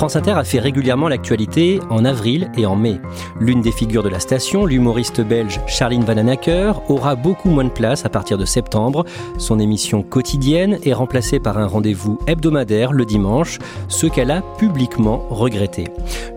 France Inter a fait régulièrement l'actualité en avril et en mai. L'une des figures de la station, l'humoriste belge Charline Vananacker, aura beaucoup moins de place à partir de septembre. Son émission quotidienne est remplacée par un rendez-vous hebdomadaire le dimanche, ce qu'elle a publiquement regretté.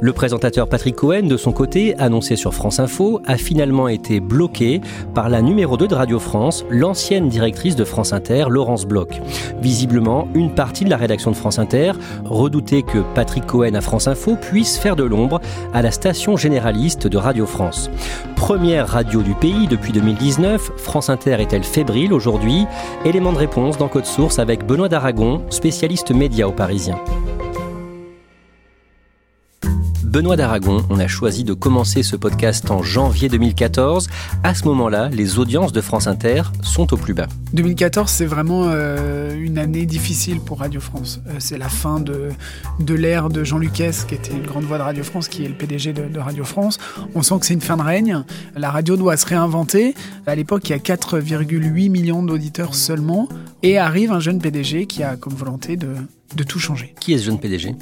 Le présentateur Patrick Cohen, de son côté, annoncé sur France Info, a finalement été bloqué par la numéro 2 de Radio France, l'ancienne directrice de France Inter, Laurence Bloch. Visiblement, une partie de la rédaction de France Inter redoutait que Patrick À France Info puisse faire de l'ombre à la station généraliste de Radio France. Première radio du pays depuis 2019, France Inter est-elle fébrile aujourd'hui? Élément de réponse dans Code Source avec Benoît d'Aragon, spécialiste média au Parisien. Benoît d'Aragon, on a choisi de commencer ce podcast en janvier 2014. À ce moment-là, les audiences de France Inter sont au plus bas. 2014, c'est vraiment euh, une année difficile pour Radio France. Euh, c'est la fin de, l'ère de Jean Lucas, qui était une grande voix de Radio France, qui est le PDG de, de Radio France. On sent que c'est une fin de règne. La radio doit se réinventer. À l'époque, il y a 4,8 millions d'auditeurs seulement. Et arrive un jeune PDG qui a comme volonté de, de tout changer. Qui est ce jeune PDG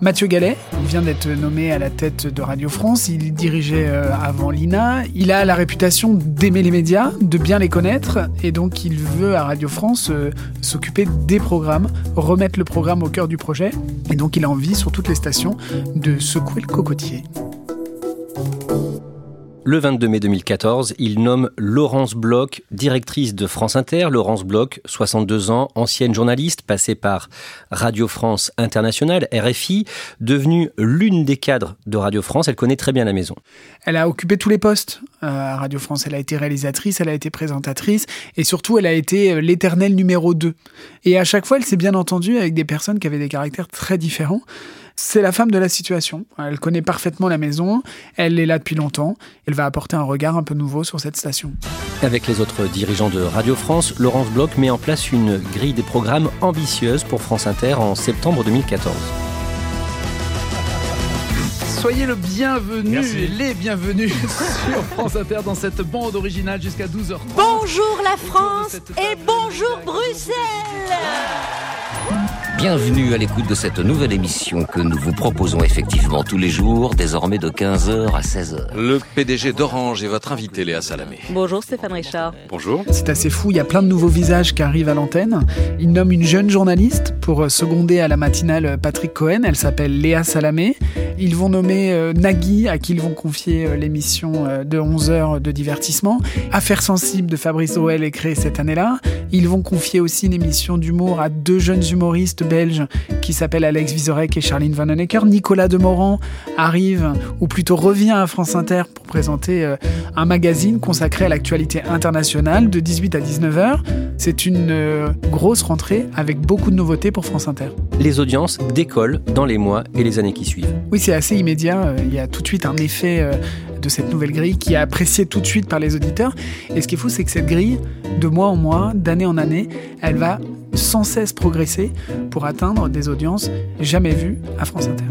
Mathieu Gallet, il vient d'être nommé à la tête de Radio France, il dirigeait euh, avant l'INA, il a la réputation d'aimer les médias, de bien les connaître, et donc il veut à Radio France euh, s'occuper des programmes, remettre le programme au cœur du projet, et donc il a envie sur toutes les stations de secouer le cocotier. Le 22 mai 2014, il nomme Laurence Bloch, directrice de France Inter. Laurence Bloch, 62 ans, ancienne journaliste, passée par Radio France Internationale, RFI, devenue l'une des cadres de Radio France. Elle connaît très bien la maison. Elle a occupé tous les postes euh, à Radio France. Elle a été réalisatrice, elle a été présentatrice, et surtout, elle a été euh, l'éternel numéro 2. Et à chaque fois, elle s'est bien entendue avec des personnes qui avaient des caractères très différents. C'est la femme de la situation. Elle connaît parfaitement la maison, elle est là depuis longtemps, elle va apporter un regard un peu nouveau sur cette station. Avec les autres dirigeants de Radio France, Laurence Bloch met en place une grille des programmes ambitieuse pour France Inter en septembre 2014. Soyez le bienvenu, les bienvenus sur France Inter dans cette bande originale jusqu'à 12h30. Bonjour la France et bonjour Bruxelles Bienvenue à l'écoute de cette nouvelle émission que nous vous proposons effectivement tous les jours, désormais de 15h à 16h. Le PDG d'Orange est votre invité, Léa Salamé. Bonjour Stéphane Richard. Bonjour. C'est assez fou, il y a plein de nouveaux visages qui arrivent à l'antenne. Il nomme une jeune journaliste pour euh, seconder à la matinale Patrick Cohen, elle s'appelle Léa Salamé. Ils vont nommer euh, Nagui, à qui ils vont confier euh, l'émission euh, de 11 heures de divertissement. Affaires sensibles de Fabrice Oel est créée cette année-là. Ils vont confier aussi une émission d'humour à deux jeunes humoristes belges qui s'appellent Alex Vizorek et Charline Van Honecker. Nicolas Demorand arrive, ou plutôt revient à France Inter pour présenter euh, un magazine consacré à l'actualité internationale de 18 à 19 heures. C'est une euh, grosse rentrée avec beaucoup de nouveautés pour France Inter. Les audiences décollent dans les mois et les années qui suivent. Oui, c'est assez immédiat. Il y a tout de suite un effet euh, de cette nouvelle grille qui est appréciée tout de suite par les auditeurs. Et ce qui est fou, c'est que cette grille, de mois en mois, d'année en année, elle va sans cesse progresser pour atteindre des audiences jamais vues à France Inter.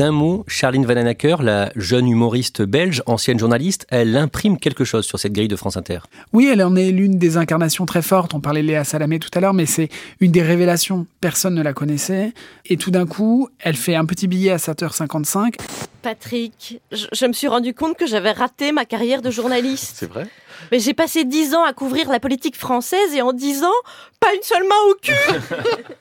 D'un mot, Charline Vananacker, la jeune humoriste belge, ancienne journaliste, elle imprime quelque chose sur cette grille de France Inter. Oui, elle en est l'une des incarnations très fortes. On parlait de Léa Salamé tout à l'heure, mais c'est une des révélations. Personne ne la connaissait. Et tout d'un coup, elle fait un petit billet à 7h55. Patrick, je, me suis rendu compte que j'avais raté ma carrière de journaliste. C'est vrai? Mais j'ai passé dix ans à couvrir la politique française et en dix ans, pas une seule main au cul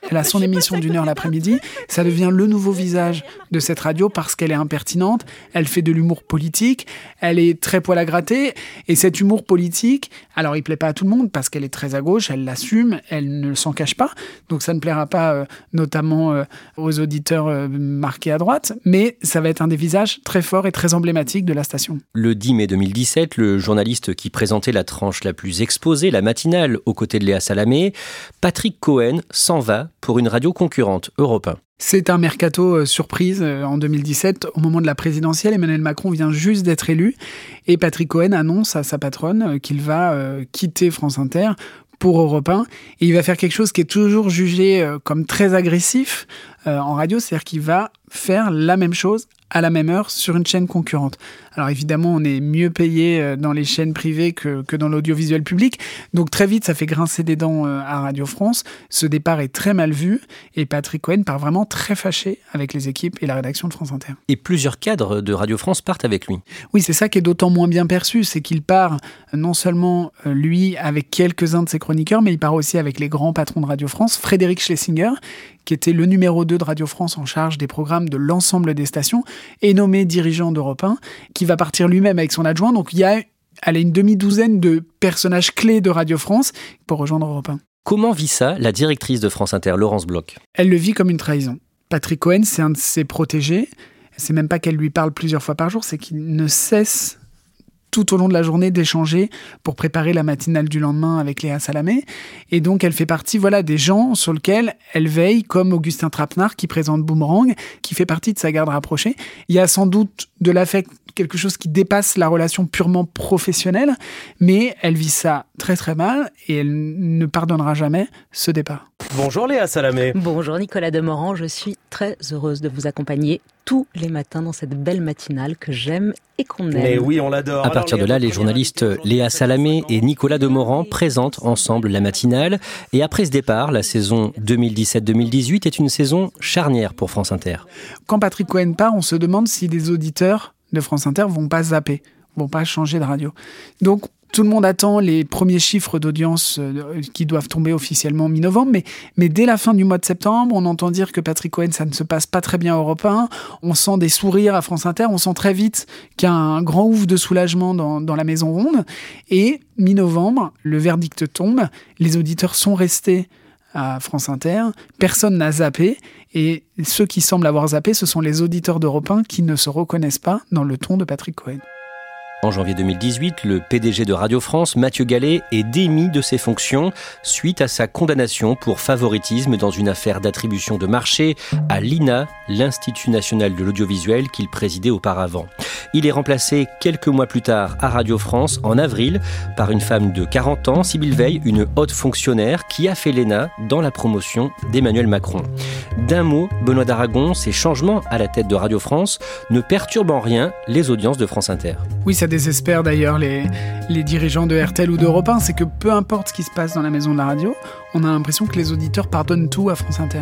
Elle a son émission d'une heure l'après-midi. Ça devient le nouveau visage de cette radio parce qu'elle est impertinente. Elle fait de l'humour politique. Elle est très poil à gratter. Et cet humour politique, alors il plaît pas à tout le monde parce qu'elle est très à gauche. Elle l'assume. Elle ne s'en cache pas. Donc ça ne plaira pas euh, notamment euh, aux auditeurs euh, marqués à droite. Mais ça va être un des visages très forts et très emblématiques de la station. Le 10 mai 2017, le journaliste qui présentait la tranche la plus exposée, la matinale, aux côtés de Léa Salamé, Patrick Cohen s'en va pour une radio concurrente, Europe 1. C'est un mercato euh, surprise euh, en 2017. Au moment de la présidentielle, Emmanuel Macron vient juste d'être élu et Patrick Cohen annonce à sa patronne euh, qu'il va quitter France Inter pour Europe 1 et il va faire quelque chose qui est toujours jugé comme très agressif en radio, c'est-à-dire qu'il va faire la même chose à la même heure sur une chaîne concurrente. Alors évidemment, on est mieux payé euh, dans les chaînes privées que, que dans l'audiovisuel public. Donc très vite, ça fait grincer des dents euh, à Radio France. Ce départ est très mal vu et Patrick Cohen part vraiment très fâché avec les équipes et la rédaction de France Inter. Et plusieurs cadres de Radio France partent avec lui. Oui, c'est ça qui est d'autant moins bien perçu, c'est qu'il part euh, non seulement lui avec quelques-uns de ses chroniqueurs, mais il part aussi avec les grands patrons de Radio France, Frédéric Schlesinger, qui était le numéro 2 de Radio France en charge des programmes de l'ensemble des stations, et nommé dirigeant d'Europe 1, qui va partir lui-même avec son adjoint. Donc il y a une demi-douzaine de personnages clés de Radio France pour rejoindre Europe 1. Comment vit ça la directrice de France Inter, Laurence Bloch? Elle le vit comme une trahison. Patrick Cohen, c'est un de ses protégés. C'est même pas qu'elle lui parle plusieurs fois par jour, c'est qu'il ne cesse tout au long de la journée d'échanger pour préparer la matinale du lendemain avec Léa Salamé. Et donc, elle fait partie voilà, des gens sur lesquels elle veille, comme Augustin Trapenard qui présente Boomerang, qui fait partie de sa garde rapprochée. Il y a sans doute de l'affect, quelque chose qui dépasse la relation purement professionnelle, mais elle vit ça très très mal et elle ne pardonnera jamais ce départ. Bonjour Léa Salamé. Bonjour Nicolas Demorand, je suis très heureuse de vous accompagner tous les matins dans cette belle matinale que j'aime et qu'on aime. Mais oui, on l'adore. À partir de là, les journalistes Léa Salamé et Nicolas Demorand présentent ensemble la matinale. Et après ce départ, la saison 2017-2018 est une saison charnière pour France Inter. Quand Patrick Cohen part, on se demande si les auditeurs de France Inter vont pas zapper, vont pas changer de radio. Donc tout le monde attend les premiers chiffres d'audience euh, qui doivent tomber officiellement mi-novembre, mais, dès la fin du mois de septembre, on entend dire que Patrick Cohen, ça ne se passe pas très bien Europe 1. On sent des sourires à France Inter, on sent très vite qu'il y a un grand ouf de soulagement dans, dans la maison ronde. Et mi-novembre, le verdict tombe, les auditeurs sont restés à France Inter, personne n'a zappé, et ceux qui semblent avoir zappé, ce sont les auditeurs d'Europe 1 qui ne se reconnaissent pas dans le ton de Patrick Cohen. En janvier 2018, le PDG de Radio France, Mathieu Gallet, est démis de ses fonctions suite à sa condamnation pour favoritisme dans une affaire d'attribution de marché à l'INA, l'Institut national de l'audiovisuel qu'il présidait auparavant. Il est remplacé quelques mois plus tard à Radio France, en avril, par une femme de 40 ans, Sybille Veil, une haute fonctionnaire qui a fait l'ENA dans la promotion d'Emmanuel Macron. D'un mot, Benoît d'Aragon, ces changements à la tête de Radio France ne perturbent en rien les audiences de France Inter. Désespère d'ailleurs les, dirigeants de RTL ou d'Europe 1, c'est que peu importe ce qui se passe dans la maison de la radio, on a l'impression que les auditeurs pardonnent tout à France Inter.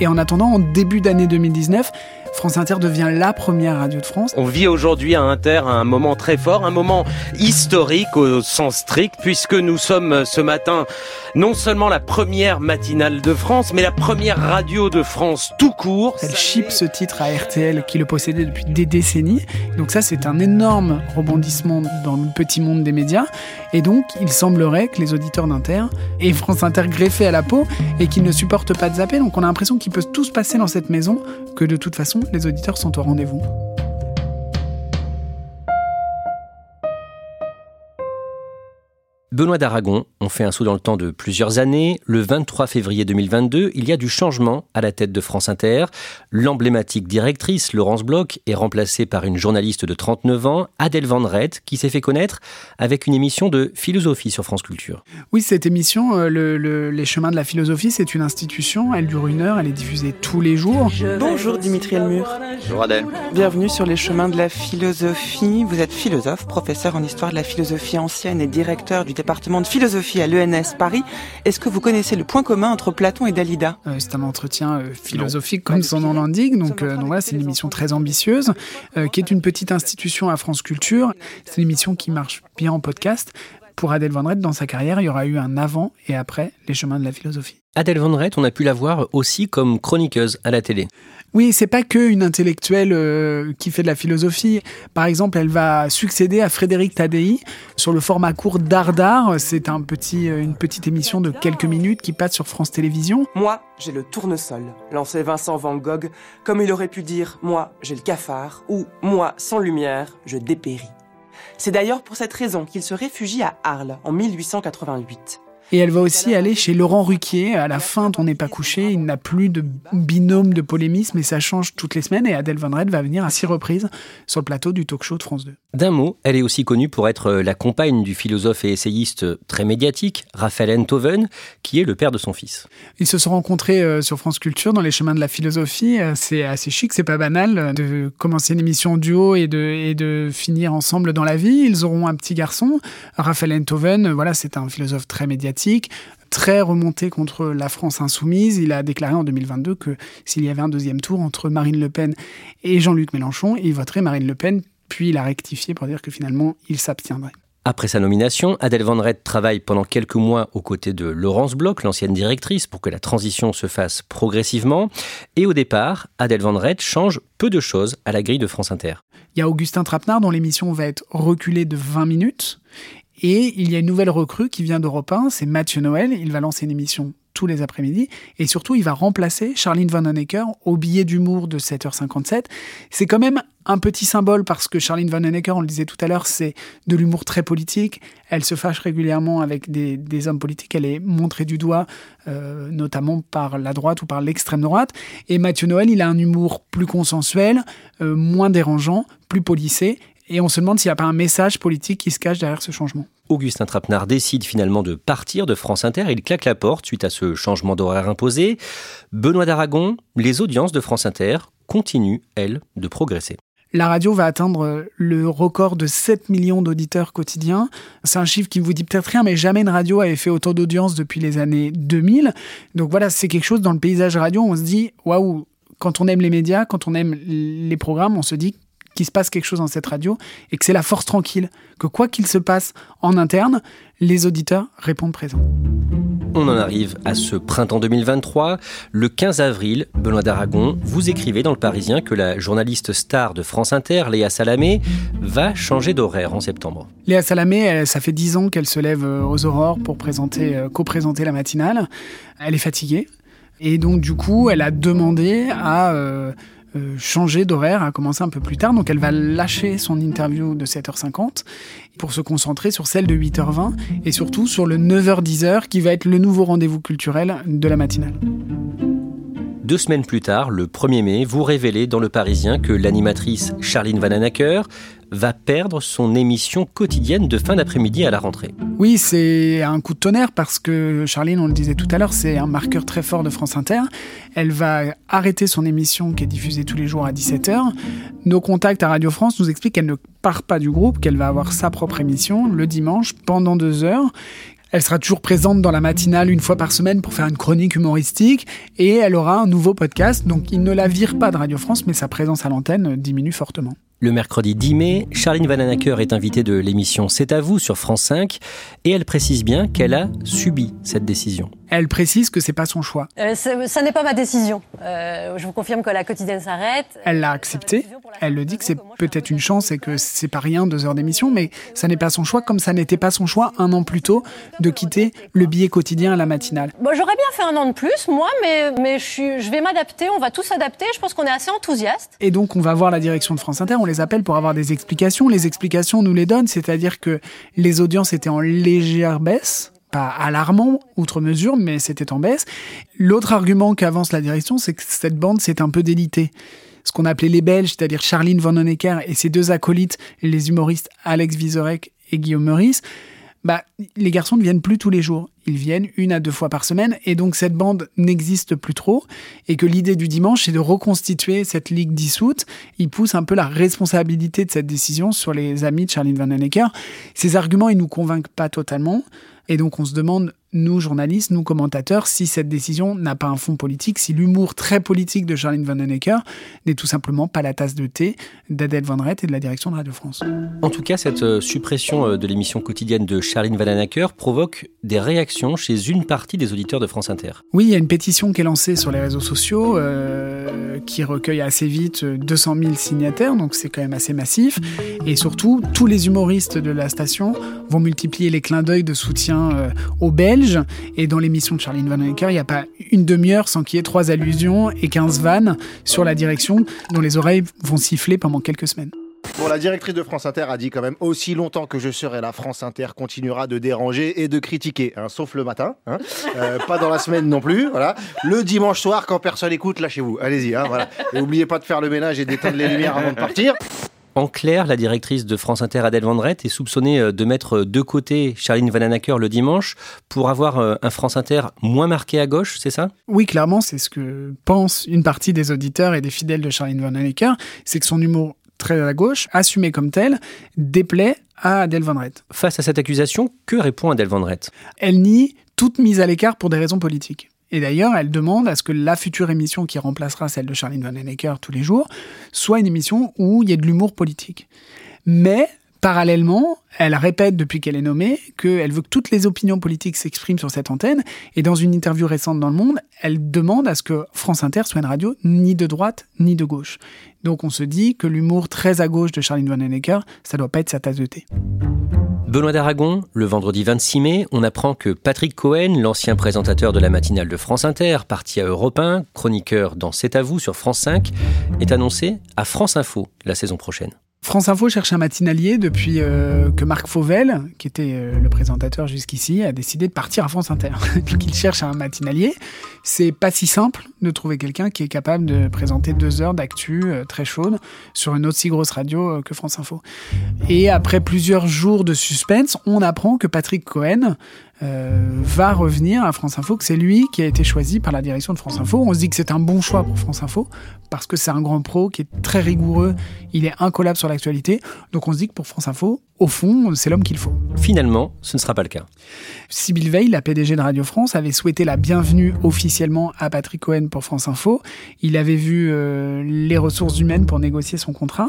Et en attendant, en début d'année 2019, France Inter devient la première radio de France. On vit aujourd'hui à Inter un moment très fort, un moment historique au sens strict, puisque nous sommes ce matin non seulement la première matinale de France, mais la première radio de France tout court. Elle chip ce titre à RTL qui le possédait depuis des décennies. Donc ça, c'est un énorme rebondissement dans le petit monde des médias. Et donc, il semblerait que les auditeurs d'Inter et France Inter greffés à la peau et qu'ils ne supportent pas de zapper. Donc on a l'impression qu'il peut tout se passer dans cette maison, que de toute façon, les auditeurs sont au rendez-vous. Benoît d'Aragon, on fait un saut dans le temps de plusieurs années. Le 23 février 2022, il y a du changement à la tête de France Inter. L'emblématique directrice, Laurence Bloch, est remplacée par une journaliste de 39 ans, Adèle Van Ret, qui s'est fait connaître avec une émission de philosophie sur France Culture. Oui, cette émission, euh, le, Les chemins de la philosophie, c'est une institution. Elle dure une heure, elle est diffusée tous les jours. Bonjour Dimitri Elmur. Bonjour Adèle. Bienvenue sur Les chemins de la philosophie. Vous êtes philosophe, professeur en histoire de la philosophie ancienne et directeur du département de philosophie à l'ENS Paris. Est-ce que vous connaissez le point commun entre Platon et Dalida? Euh, C'est un entretien euh, philosophique comme son nom l'indique. Donc, euh, voilà, c'est une émission très ambitieuse qui est une petite institution à France Culture. C'est une émission qui marche bien en podcast. Pour Adèle Van dans sa carrière, il y aura eu un avant et après les chemins de la philosophie. Adèle Van on a pu la voir aussi comme chroniqueuse à la télé. Oui, c'est pas que une intellectuelle euh, qui fait de la philosophie. Par exemple, elle va succéder à Frédéric Tadei sur le format court Dardar. C'est un petit, euh, une petite émission de quelques minutes qui passe sur France Télévisions. Moi, j'ai le tournesol, lançait Vincent Van Gogh, comme il aurait pu dire Moi, j'ai le cafard, ou Moi, sans lumière, je dépéris. C'est d'ailleurs pour cette raison qu'il se réfugie à Arles en 1888. Et elle va aussi aller chez Laurent Ruquier. À la fin On n'est pas couché, il n'a plus de binôme de polémisme et ça change toutes les semaines. Et Adèle Van Red va venir à six reprises sur le plateau du talk show de France 2. D'un mot, elle est aussi connue pour être la compagne du philosophe et essayiste très médiatique, Raphaël Enthoven, qui est le père de son fils. Ils se sont rencontrés euh, sur France Culture dans les chemins de la philosophie. Euh, c'est assez chic, c'est pas banal de commencer une émission duo et de, et de finir ensemble dans la vie. Ils auront un petit garçon, Raphaël Enthoven. Voilà, c'est un philosophe très médiatique très remonté contre la France insoumise. Il a déclaré en 2022 que s'il y avait un deuxième tour entre Marine Le Pen et Jean-Luc Mélenchon, il voterait Marine Le Pen, puis il a rectifié pour dire que finalement, il s'abstiendrait. Après sa nomination, Adèle Van Red travaille pendant quelques mois aux côtés de Laurence Bloch, l'ancienne directrice, pour que la transition se fasse progressivement. Et au départ, Adèle Van Red change peu de choses à la grille de France Inter. Il y a Augustin Trapenard dont l'émission va être reculée de 20 minutes. Et il y a une nouvelle recrue qui vient d'Europe 1, c'est Mathieu Noël. Il va lancer une émission tous les après-midi. Et surtout, il va remplacer Charline Van Honecker au billet d'humour de 7h57. C'est quand même un petit symbole parce que Charline Van Honecker, on le disait tout à l'heure, c'est de l'humour très politique. Elle se fâche régulièrement avec des, hommes politiques. Elle est montrée du doigt, euh, notamment par la droite ou par l'extrême droite. Et Mathieu Noël, il a un humour plus consensuel, euh, moins dérangeant, plus policé. Et on se demande s'il n'y a pas un message politique qui se cache derrière ce changement. Augustin Trapenard décide finalement de partir de France Inter. Il claque la porte suite à ce changement d'horaire imposé. Benoît d'Aragon, les audiences de France Inter continuent, elles, de progresser. La radio va atteindre le record de 7 millions d'auditeurs quotidiens. C'est un chiffre qui ne vous dit peut-être rien, mais jamais une radio avait fait autant d'audience depuis les années 2000. Donc voilà, c'est quelque chose dans le paysage radio, on se dit, waouh, quand on aime les médias, quand on aime les programmes, on se dit qu'il se passe quelque chose dans cette radio et que c'est la force tranquille, que quoi qu'il se passe en interne, les auditeurs répondent présents. On en arrive à ce printemps 2023. Le 15 avril, Benoît d'Aragon, vous écrivez dans Le Parisien que la journaliste star de France Inter, Léa Salamé, va changer d'horaire en septembre. Léa Salamé, ça fait dix ans qu'elle se lève euh, aux aurores pour présenter, euh, co-présenter la matinale. Elle est fatiguée. Et donc, du coup, elle a demandé à euh, euh, changer d'horaire, à commencer un peu plus tard. Donc elle va lâcher son interview de 7h50 pour se concentrer sur celle de 8h20 et surtout sur le 9h-10h qui va être le nouveau rendez-vous culturel de la matinale. Deux semaines plus tard, le 1er mai, vous révélez dans Le Parisien que l'animatrice Charline Vananacker va perdre son émission quotidienne de fin d'après-midi à la rentrée. Oui, c'est un coup de tonnerre parce que Charline, on le disait tout à l'heure, c'est un marqueur très fort de France Inter. Elle va arrêter son émission qui est diffusée tous les jours à 17h. Nos contacts à Radio France nous expliquent qu'elle ne part pas du groupe, qu'elle va avoir sa propre émission le dimanche pendant deux heures elle sera toujours présente dans la matinale une fois par semaine pour faire une chronique humoristique et elle aura un nouveau podcast. Donc il ne la vire pas de Radio France, mais sa présence à l'antenne diminue fortement. Le mercredi 10 mai, Charline Vananacker est invitée de l'émission C'est à vous sur France 5 et elle précise bien qu'elle a subi cette décision. Elle précise que c'est pas son choix. Euh, ça n'est pas ma décision. Euh, je vous confirme que la quotidienne s'arrête. Elle l'a accepté. Elle le dit que c'est peut-être une chance et que c'est pas rien deux heures d'émission, mais ça n'est pas son choix, comme ça n'était pas son choix un an plus tôt de quitter le billet quotidien à la matinale. Bon, J'aurais bien fait un an de plus, moi, mais, mais je, suis, je vais m'adapter. On va tous s'adapter. Je pense qu'on est assez enthousiaste. Et donc on va voir la direction de France Inter. On les pour avoir des explications. Les explications, nous les donnent, c'est-à-dire que les audiences étaient en légère baisse, pas alarmant outre mesure, mais c'était en baisse. L'autre argument qu'avance la direction, c'est que cette bande s'est un peu délitée. Ce qu'on appelait les Belges, c'est-à-dire Charline Van Honecker et ses deux acolytes, les humoristes Alex Vizorek et Guillaume Meurice, bah, les garçons ne viennent plus tous les jours. Ils viennent une à deux fois par semaine et donc cette bande n'existe plus trop et que l'idée du dimanche c'est de reconstituer cette ligue dissoute. Il pousse un peu la responsabilité de cette décision sur les amis de Charline Van Honecker. Ces arguments, ils nous convainquent pas totalement. Et donc on se demande, nous journalistes, nous commentateurs, si cette décision n'a pas un fond politique, si l'humour très politique de Charlene Van Honecker n'est tout simplement pas la tasse de thé d'Adèle Van Rett et de la direction de Radio France. En tout cas, cette euh, suppression euh, de l'émission quotidienne de Charline Van Honecker provoque des réactions chez une partie des auditeurs de France Inter. Oui, il y a une pétition qui est lancée sur les réseaux sociaux euh, qui recueille assez vite 200 000 signataires, donc c'est quand même assez massif. Et surtout, tous les humoristes de la station vont multiplier les clins d'œil de soutien euh, aux Et dans l'émission de Charline Van Honecker, il n'y a pas une demi-heure sans qu'il y ait trois allusions et 15 vannes sur la direction dont les oreilles vont siffler pendant quelques semaines. Bon, la directrice de France Inter a dit quand même aussi longtemps que je serai là, France Inter continuera de déranger et de critiquer, hein, sauf le matin, hein. euh, pas dans la semaine non plus. Voilà, le dimanche soir quand personne écoute, lâchez-vous, allez-y. Hein, voilà, et n'oubliez pas de faire le ménage et d'éteindre les lumières avant de partir. En clair, la directrice de France Inter, Adèle Vendrette, est soupçonnée euh, de mettre de côté Charline Vananacker le dimanche pour avoir euh, un France Inter moins marqué à gauche, c'est ça? Oui, clairement, c'est ce que pense une partie des auditeurs et des fidèles de Charline Vananacker, c'est que son humour très à gauche, assumé comme tel, déplaît à Adèle Vendrette. Face à cette accusation, que répond Adèle Vendrette? Elle nie toute mise à l'écart pour des raisons politiques. Et d'ailleurs, elle demande à ce que la future émission qui remplacera celle de Charline Van Honecker tous les jours soit une émission où il y ait de l'humour politique. Mais Parallèlement, elle répète depuis qu'elle est nommée qu'elle veut que toutes les opinions politiques s'expriment sur cette antenne. Et dans une interview récente dans Le Monde, elle demande à ce que France Inter soit une radio ni de droite ni de gauche. Donc on se dit que l'humour très à gauche de Charline Van Honecker, ça doit pas être sa tasse de thé. Benoît d'Aragon, le vendredi 26 mai, on apprend que Patrick Cohen, l'ancien présentateur de la matinale de France Inter, parti à Europe 1, chroniqueur dans C'est à vous sur France 5, est annoncé à France Info la saison prochaine. France Info cherche un matinalier depuis euh, que Marc Fauvel, qui était euh, le présentateur jusqu'ici, a décidé de partir à France Inter. Donc il cherche un matinalier. C'est pas si simple de trouver quelqu'un qui est capable de présenter deux heures d'actu euh, très chaude sur une aussi grosse radio que France Info. Et après plusieurs jours de suspense, on apprend que Patrick Cohen va revenir à France Info, que c'est lui qui a été choisi par la direction de France Info. On se dit que c'est un bon choix pour France Info parce que c'est un grand pro qui est très rigoureux, il est incollable sur l'actualité. Donc on se dit que pour France Info, au fond, c'est l'homme qu'il faut. Finalement, ce ne sera pas le cas. Sybille Veil, la PDG de Radio France, avait souhaité la bienvenue officiellement à Patrick Cohen pour France Info. Il avait vu euh, les ressources humaines pour négocier son contrat.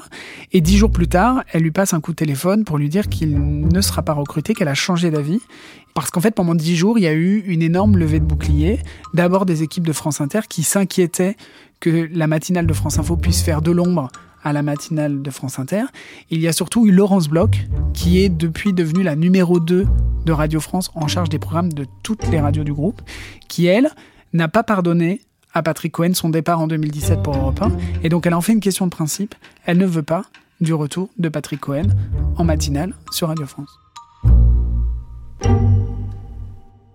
Et dix jours plus tard, elle lui passe un coup de téléphone pour lui dire qu'il ne sera pas recruté, qu'elle a changé d'avis. Parce qu'en fait, pendant dix jours, il y a eu une énorme levée de boucliers. D'abord des équipes de France Inter qui s'inquiétaient que la matinale de France Info puisse faire de l'ombre à la matinale de France Inter. Il y a surtout eu Laurence Bloch, qui est depuis devenue la numéro 2 de Radio France en charge des programmes de toutes les radios du groupe, qui, elle, n'a pas pardonné à Patrick Cohen son départ en 2017 pour Europe 1. Et donc elle en fait une question de principe. Elle ne veut pas du retour de Patrick Cohen en matinale sur Radio France.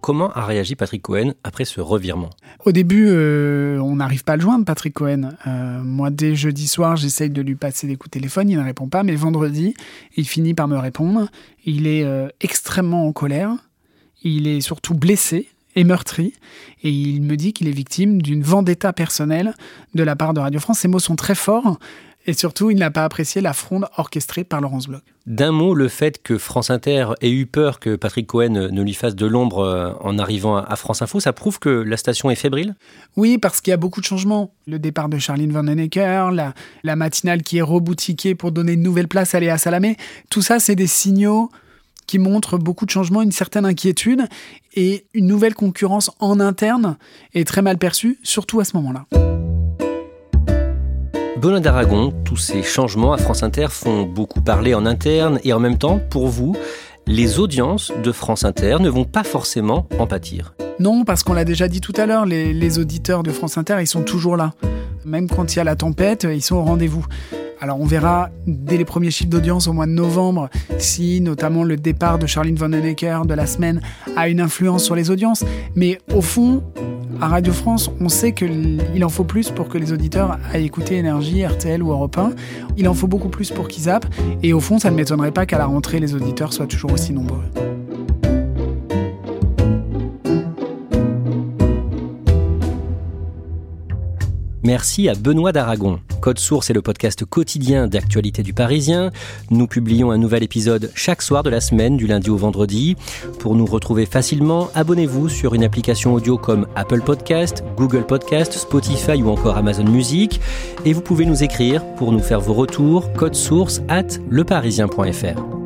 Comment a réagi Patrick Cohen après ce revirement? Au début, euh, on n'arrive pas à le joindre, Patrick Cohen. Euh, moi, dès jeudi soir, j'essaye de lui passer des coups de téléphone, il ne répond pas, mais vendredi, il finit par me répondre. Il est euh, extrêmement en colère, il est surtout blessé et meurtri, et il me dit qu'il est victime d'une vendetta personnelle de la part de Radio France. Ces mots sont très forts, et surtout, il n'a pas apprécié la fronde orchestrée par Laurence Bloch. D'un mot, le fait que France Inter ait eu peur que Patrick Cohen ne lui fasse de l'ombre euh, en arrivant à France Info, ça prouve que la station est fébrile? Oui, parce qu'il y a beaucoup de changements. Le départ de Charline Van Honecker, la, la matinale qui est reboutiquée pour donner une nouvelle place à Léa Salamé, tout ça, c'est des signaux qui montrent beaucoup de changements, une certaine inquiétude et une nouvelle concurrence en interne est très mal perçue, surtout à ce moment-là. Benoît d'Aragon, tous ces changements à France Inter font beaucoup parler en interne et en même temps, pour vous, les audiences de France Inter ne vont pas forcément en pâtir. Non, parce qu'on l'a déjà dit tout à l'heure, les, auditeurs de France Inter, ils sont toujours là. Même quand il y a la tempête, ils sont au rendez-vous. Alors on verra dès les premiers chiffres d'audience au mois de novembre si notamment le départ de Charlene Vanhoenacker de la semaine a une influence sur les audiences. Mais au fond, à Radio France, on sait qu'il en faut plus pour que les auditeurs aillent écouter Énergie, RTL ou Europe 1. Il en faut beaucoup plus pour qu'ils zappent. Et au fond, ça ne m'étonnerait pas qu'à la rentrée, les auditeurs soient toujours aussi nombreux. Merci à Benoît d'Aragon. Code Source est le podcast quotidien d'actualité du Parisien. Nous publions un nouvel épisode chaque soir de la semaine, du lundi au vendredi. Pour nous retrouver facilement, abonnez-vous sur une application audio comme Apple Podcast, Google Podcast, Spotify ou encore Amazon Music. Et vous pouvez nous écrire pour nous faire vos retours. Code Source at leparisien.fr.